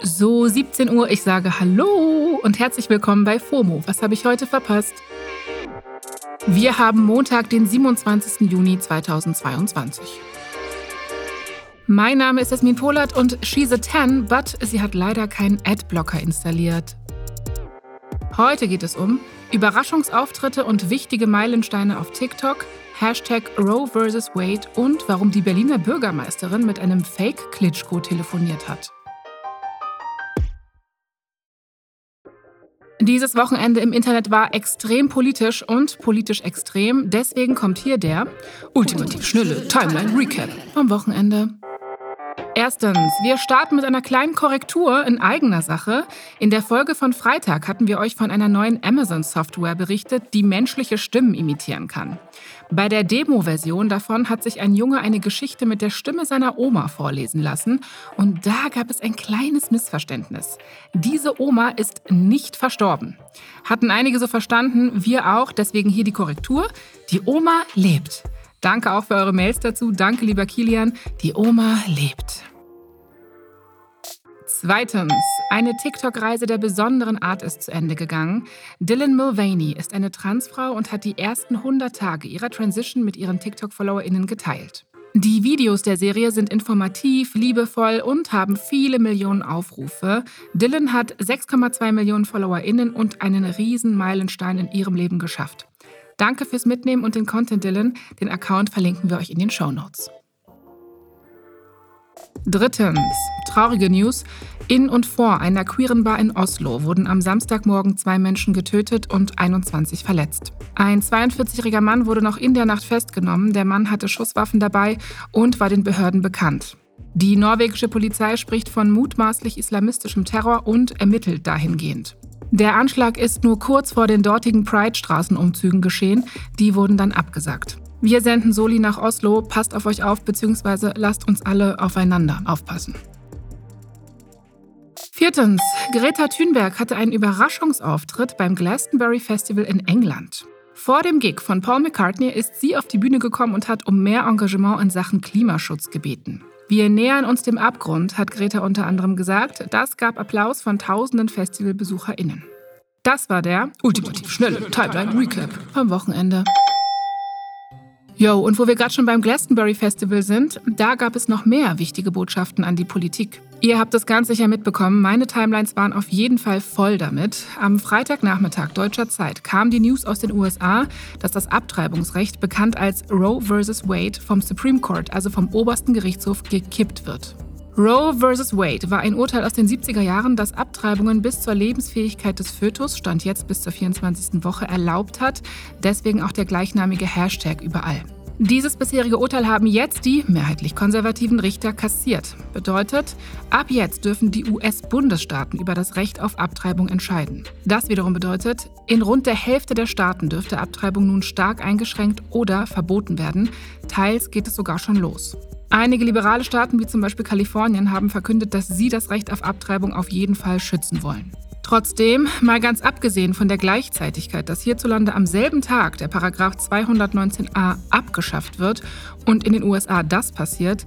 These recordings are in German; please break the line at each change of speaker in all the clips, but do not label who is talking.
So, 17 Uhr, ich sage Hallo und herzlich willkommen bei FOMO. Was habe ich heute verpasst? Wir haben Montag, den 27. Juni 2022. Mein Name ist Esmin Polat und she's a 10, but sie hat leider keinen Adblocker installiert. Heute geht es um Überraschungsauftritte und wichtige Meilensteine auf TikTok, Hashtag Roe vs. Wade und warum die Berliner Bürgermeisterin mit einem Fake-Klitschko telefoniert hat. Dieses Wochenende im Internet war extrem politisch und politisch extrem. Deswegen kommt hier der ultimativ schnelle Timeline Recap vom Wochenende. Erstens, wir starten mit einer kleinen Korrektur in eigener Sache. In der Folge von Freitag hatten wir euch von einer neuen Amazon-Software berichtet, die menschliche Stimmen imitieren kann. Bei der Demo-Version davon hat sich ein Junge eine Geschichte mit der Stimme seiner Oma vorlesen lassen und da gab es ein kleines Missverständnis. Diese Oma ist nicht verstorben. Hatten einige so verstanden, wir auch, deswegen hier die Korrektur. Die Oma lebt. Danke auch für eure Mails dazu. Danke, lieber Kilian. Die Oma lebt. Zweitens, eine TikTok-Reise der besonderen Art ist zu Ende gegangen. Dylan Mulvaney ist eine Transfrau und hat die ersten 100 Tage ihrer Transition mit ihren TikTok-FollowerInnen geteilt. Die Videos der Serie sind informativ, liebevoll und haben viele Millionen Aufrufe. Dylan hat 6,2 Millionen FollowerInnen und einen riesen Meilenstein in ihrem Leben geschafft. Danke fürs Mitnehmen und den Content, Dylan. Den Account verlinken wir euch in den Show Notes. Drittens, traurige News. In und vor einer queeren Bar in Oslo wurden am Samstagmorgen zwei Menschen getötet und 21 verletzt. Ein 42-jähriger Mann wurde noch in der Nacht festgenommen. Der Mann hatte Schusswaffen dabei und war den Behörden bekannt. Die norwegische Polizei spricht von mutmaßlich islamistischem Terror und ermittelt dahingehend. Der Anschlag ist nur kurz vor den dortigen Pride-Straßenumzügen geschehen. Die wurden dann abgesagt. Wir senden Soli nach Oslo. Passt auf euch auf, beziehungsweise lasst uns alle aufeinander aufpassen. Viertens. Greta Thunberg hatte einen Überraschungsauftritt beim Glastonbury Festival in England. Vor dem Gig von Paul McCartney ist sie auf die Bühne gekommen und hat um mehr Engagement in Sachen Klimaschutz gebeten. Wir nähern uns dem Abgrund, hat Greta unter anderem gesagt. Das gab Applaus von tausenden FestivalbesucherInnen. Das war der ultimativ schnelle Timeline Recap vom Wochenende. Jo, und wo wir gerade schon beim Glastonbury Festival sind, da gab es noch mehr wichtige Botschaften an die Politik. Ihr habt das ganz sicher mitbekommen, meine Timelines waren auf jeden Fall voll damit. Am Freitagnachmittag deutscher Zeit kam die News aus den USA, dass das Abtreibungsrecht, bekannt als Roe vs. Wade, vom Supreme Court, also vom obersten Gerichtshof, gekippt wird. Roe vs. Wade war ein Urteil aus den 70er Jahren, das Abtreibungen bis zur Lebensfähigkeit des Fötus, stand jetzt bis zur 24. Woche, erlaubt hat. Deswegen auch der gleichnamige Hashtag überall. Dieses bisherige Urteil haben jetzt die mehrheitlich konservativen Richter kassiert. Bedeutet, ab jetzt dürfen die US-Bundesstaaten über das Recht auf Abtreibung entscheiden. Das wiederum bedeutet, in rund der Hälfte der Staaten dürfte Abtreibung nun stark eingeschränkt oder verboten werden. Teils geht es sogar schon los. Einige liberale Staaten wie zum Beispiel Kalifornien haben verkündet, dass sie das Recht auf Abtreibung auf jeden Fall schützen wollen. Trotzdem, mal ganz abgesehen von der Gleichzeitigkeit, dass hierzulande am selben Tag der Paragraph 219a abgeschafft wird und in den USA das passiert,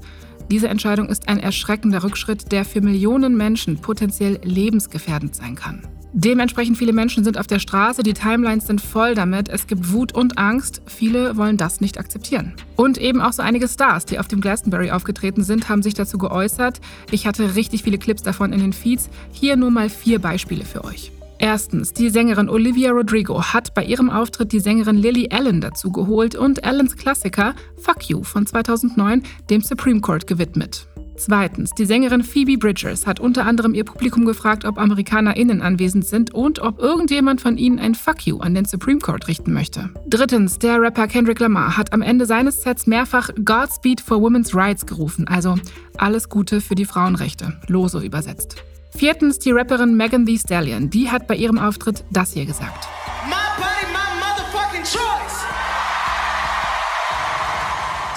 diese Entscheidung ist ein erschreckender Rückschritt, der für Millionen Menschen potenziell lebensgefährdend sein kann. Dementsprechend viele Menschen sind auf der Straße, die Timelines sind voll damit, es gibt Wut und Angst, viele wollen das nicht akzeptieren. Und eben auch so einige Stars, die auf dem Glastonbury aufgetreten sind, haben sich dazu geäußert. Ich hatte richtig viele Clips davon in den Feeds, hier nur mal vier Beispiele für euch. Erstens, die Sängerin Olivia Rodrigo hat bei ihrem Auftritt die Sängerin Lily Allen dazu geholt und Allens Klassiker Fuck You von 2009 dem Supreme Court gewidmet. Zweitens, die Sängerin Phoebe Bridgers hat unter anderem ihr Publikum gefragt, ob AmerikanerInnen anwesend sind und ob irgendjemand von ihnen ein Fuck you an den Supreme Court richten möchte. Drittens, der Rapper Kendrick Lamar hat am Ende seines Sets mehrfach Godspeed for Women's Rights gerufen, also alles Gute für die Frauenrechte, lose übersetzt. Viertens, die Rapperin Megan Thee Stallion, die hat bei ihrem Auftritt das hier gesagt.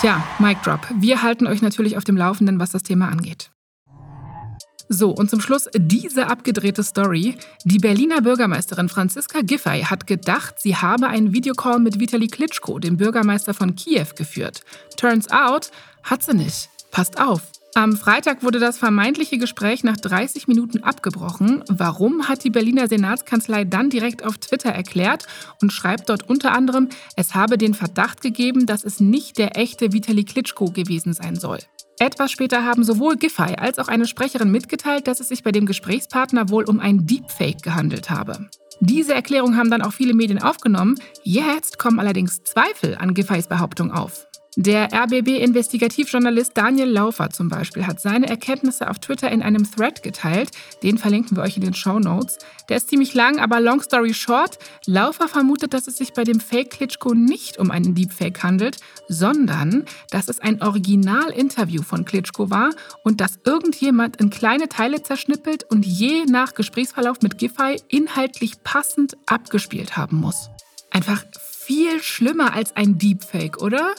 Tja, Mic Drop. Wir halten euch natürlich auf dem Laufenden, was das Thema angeht. So, und zum Schluss diese abgedrehte Story. Die Berliner Bürgermeisterin Franziska Giffey hat gedacht, sie habe einen Videocall mit Vitali Klitschko, dem Bürgermeister von Kiew, geführt. Turns out, hat sie nicht. Passt auf. Am Freitag wurde das vermeintliche Gespräch nach 30 Minuten abgebrochen. Warum hat die Berliner Senatskanzlei dann direkt auf Twitter erklärt und schreibt dort unter anderem, es habe den Verdacht gegeben, dass es nicht der echte Vitali Klitschko gewesen sein soll. Etwas später haben sowohl Giffey als auch eine Sprecherin mitgeteilt, dass es sich bei dem Gesprächspartner wohl um ein Deepfake gehandelt habe. Diese Erklärung haben dann auch viele Medien aufgenommen. Jetzt kommen allerdings Zweifel an Giffeys Behauptung auf. Der RBB-Investigativjournalist Daniel Laufer zum Beispiel hat seine Erkenntnisse auf Twitter in einem Thread geteilt. Den verlinken wir euch in den Show Notes. Der ist ziemlich lang, aber long story short, Laufer vermutet, dass es sich bei dem Fake Klitschko nicht um einen Deepfake handelt, sondern dass es ein Original-Interview von Klitschko war und dass irgendjemand in kleine Teile zerschnippelt und je nach Gesprächsverlauf mit Giffey inhaltlich passend abgespielt haben muss. Einfach viel schlimmer als ein Deepfake, oder?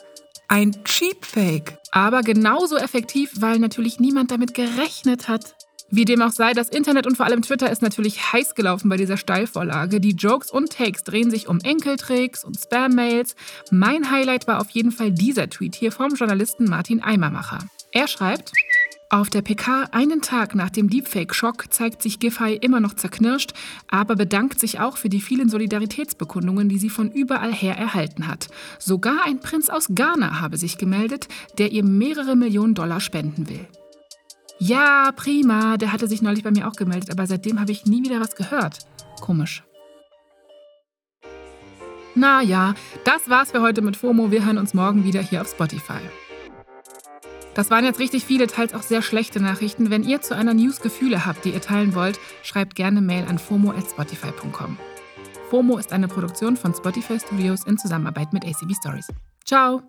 Ein Cheapfake. Aber genauso effektiv, weil natürlich niemand damit gerechnet hat. Wie dem auch sei, das Internet und vor allem Twitter ist natürlich heiß gelaufen bei dieser Steilvorlage. Die Jokes und Takes drehen sich um Enkeltricks und Spam-Mails. Mein Highlight war auf jeden Fall dieser Tweet hier vom Journalisten Martin Eimermacher. Er schreibt, auf der PK einen Tag nach dem Deepfake-Schock zeigt sich Giffey immer noch zerknirscht, aber bedankt sich auch für die vielen Solidaritätsbekundungen, die sie von überall her erhalten hat. Sogar ein Prinz aus Ghana habe sich gemeldet, der ihr mehrere Millionen Dollar spenden will. Ja, prima, der hatte sich neulich bei mir auch gemeldet, aber seitdem habe ich nie wieder was gehört. Komisch. Na ja, das war's für heute mit FOMO. Wir hören uns morgen wieder hier auf Spotify. Das waren jetzt richtig viele, teils auch sehr schlechte Nachrichten. Wenn ihr zu einer News Gefühle habt, die ihr teilen wollt, schreibt gerne Mail an fomo.spotify.com. FOMO ist eine Produktion von Spotify Studios in Zusammenarbeit mit ACB Stories. Ciao!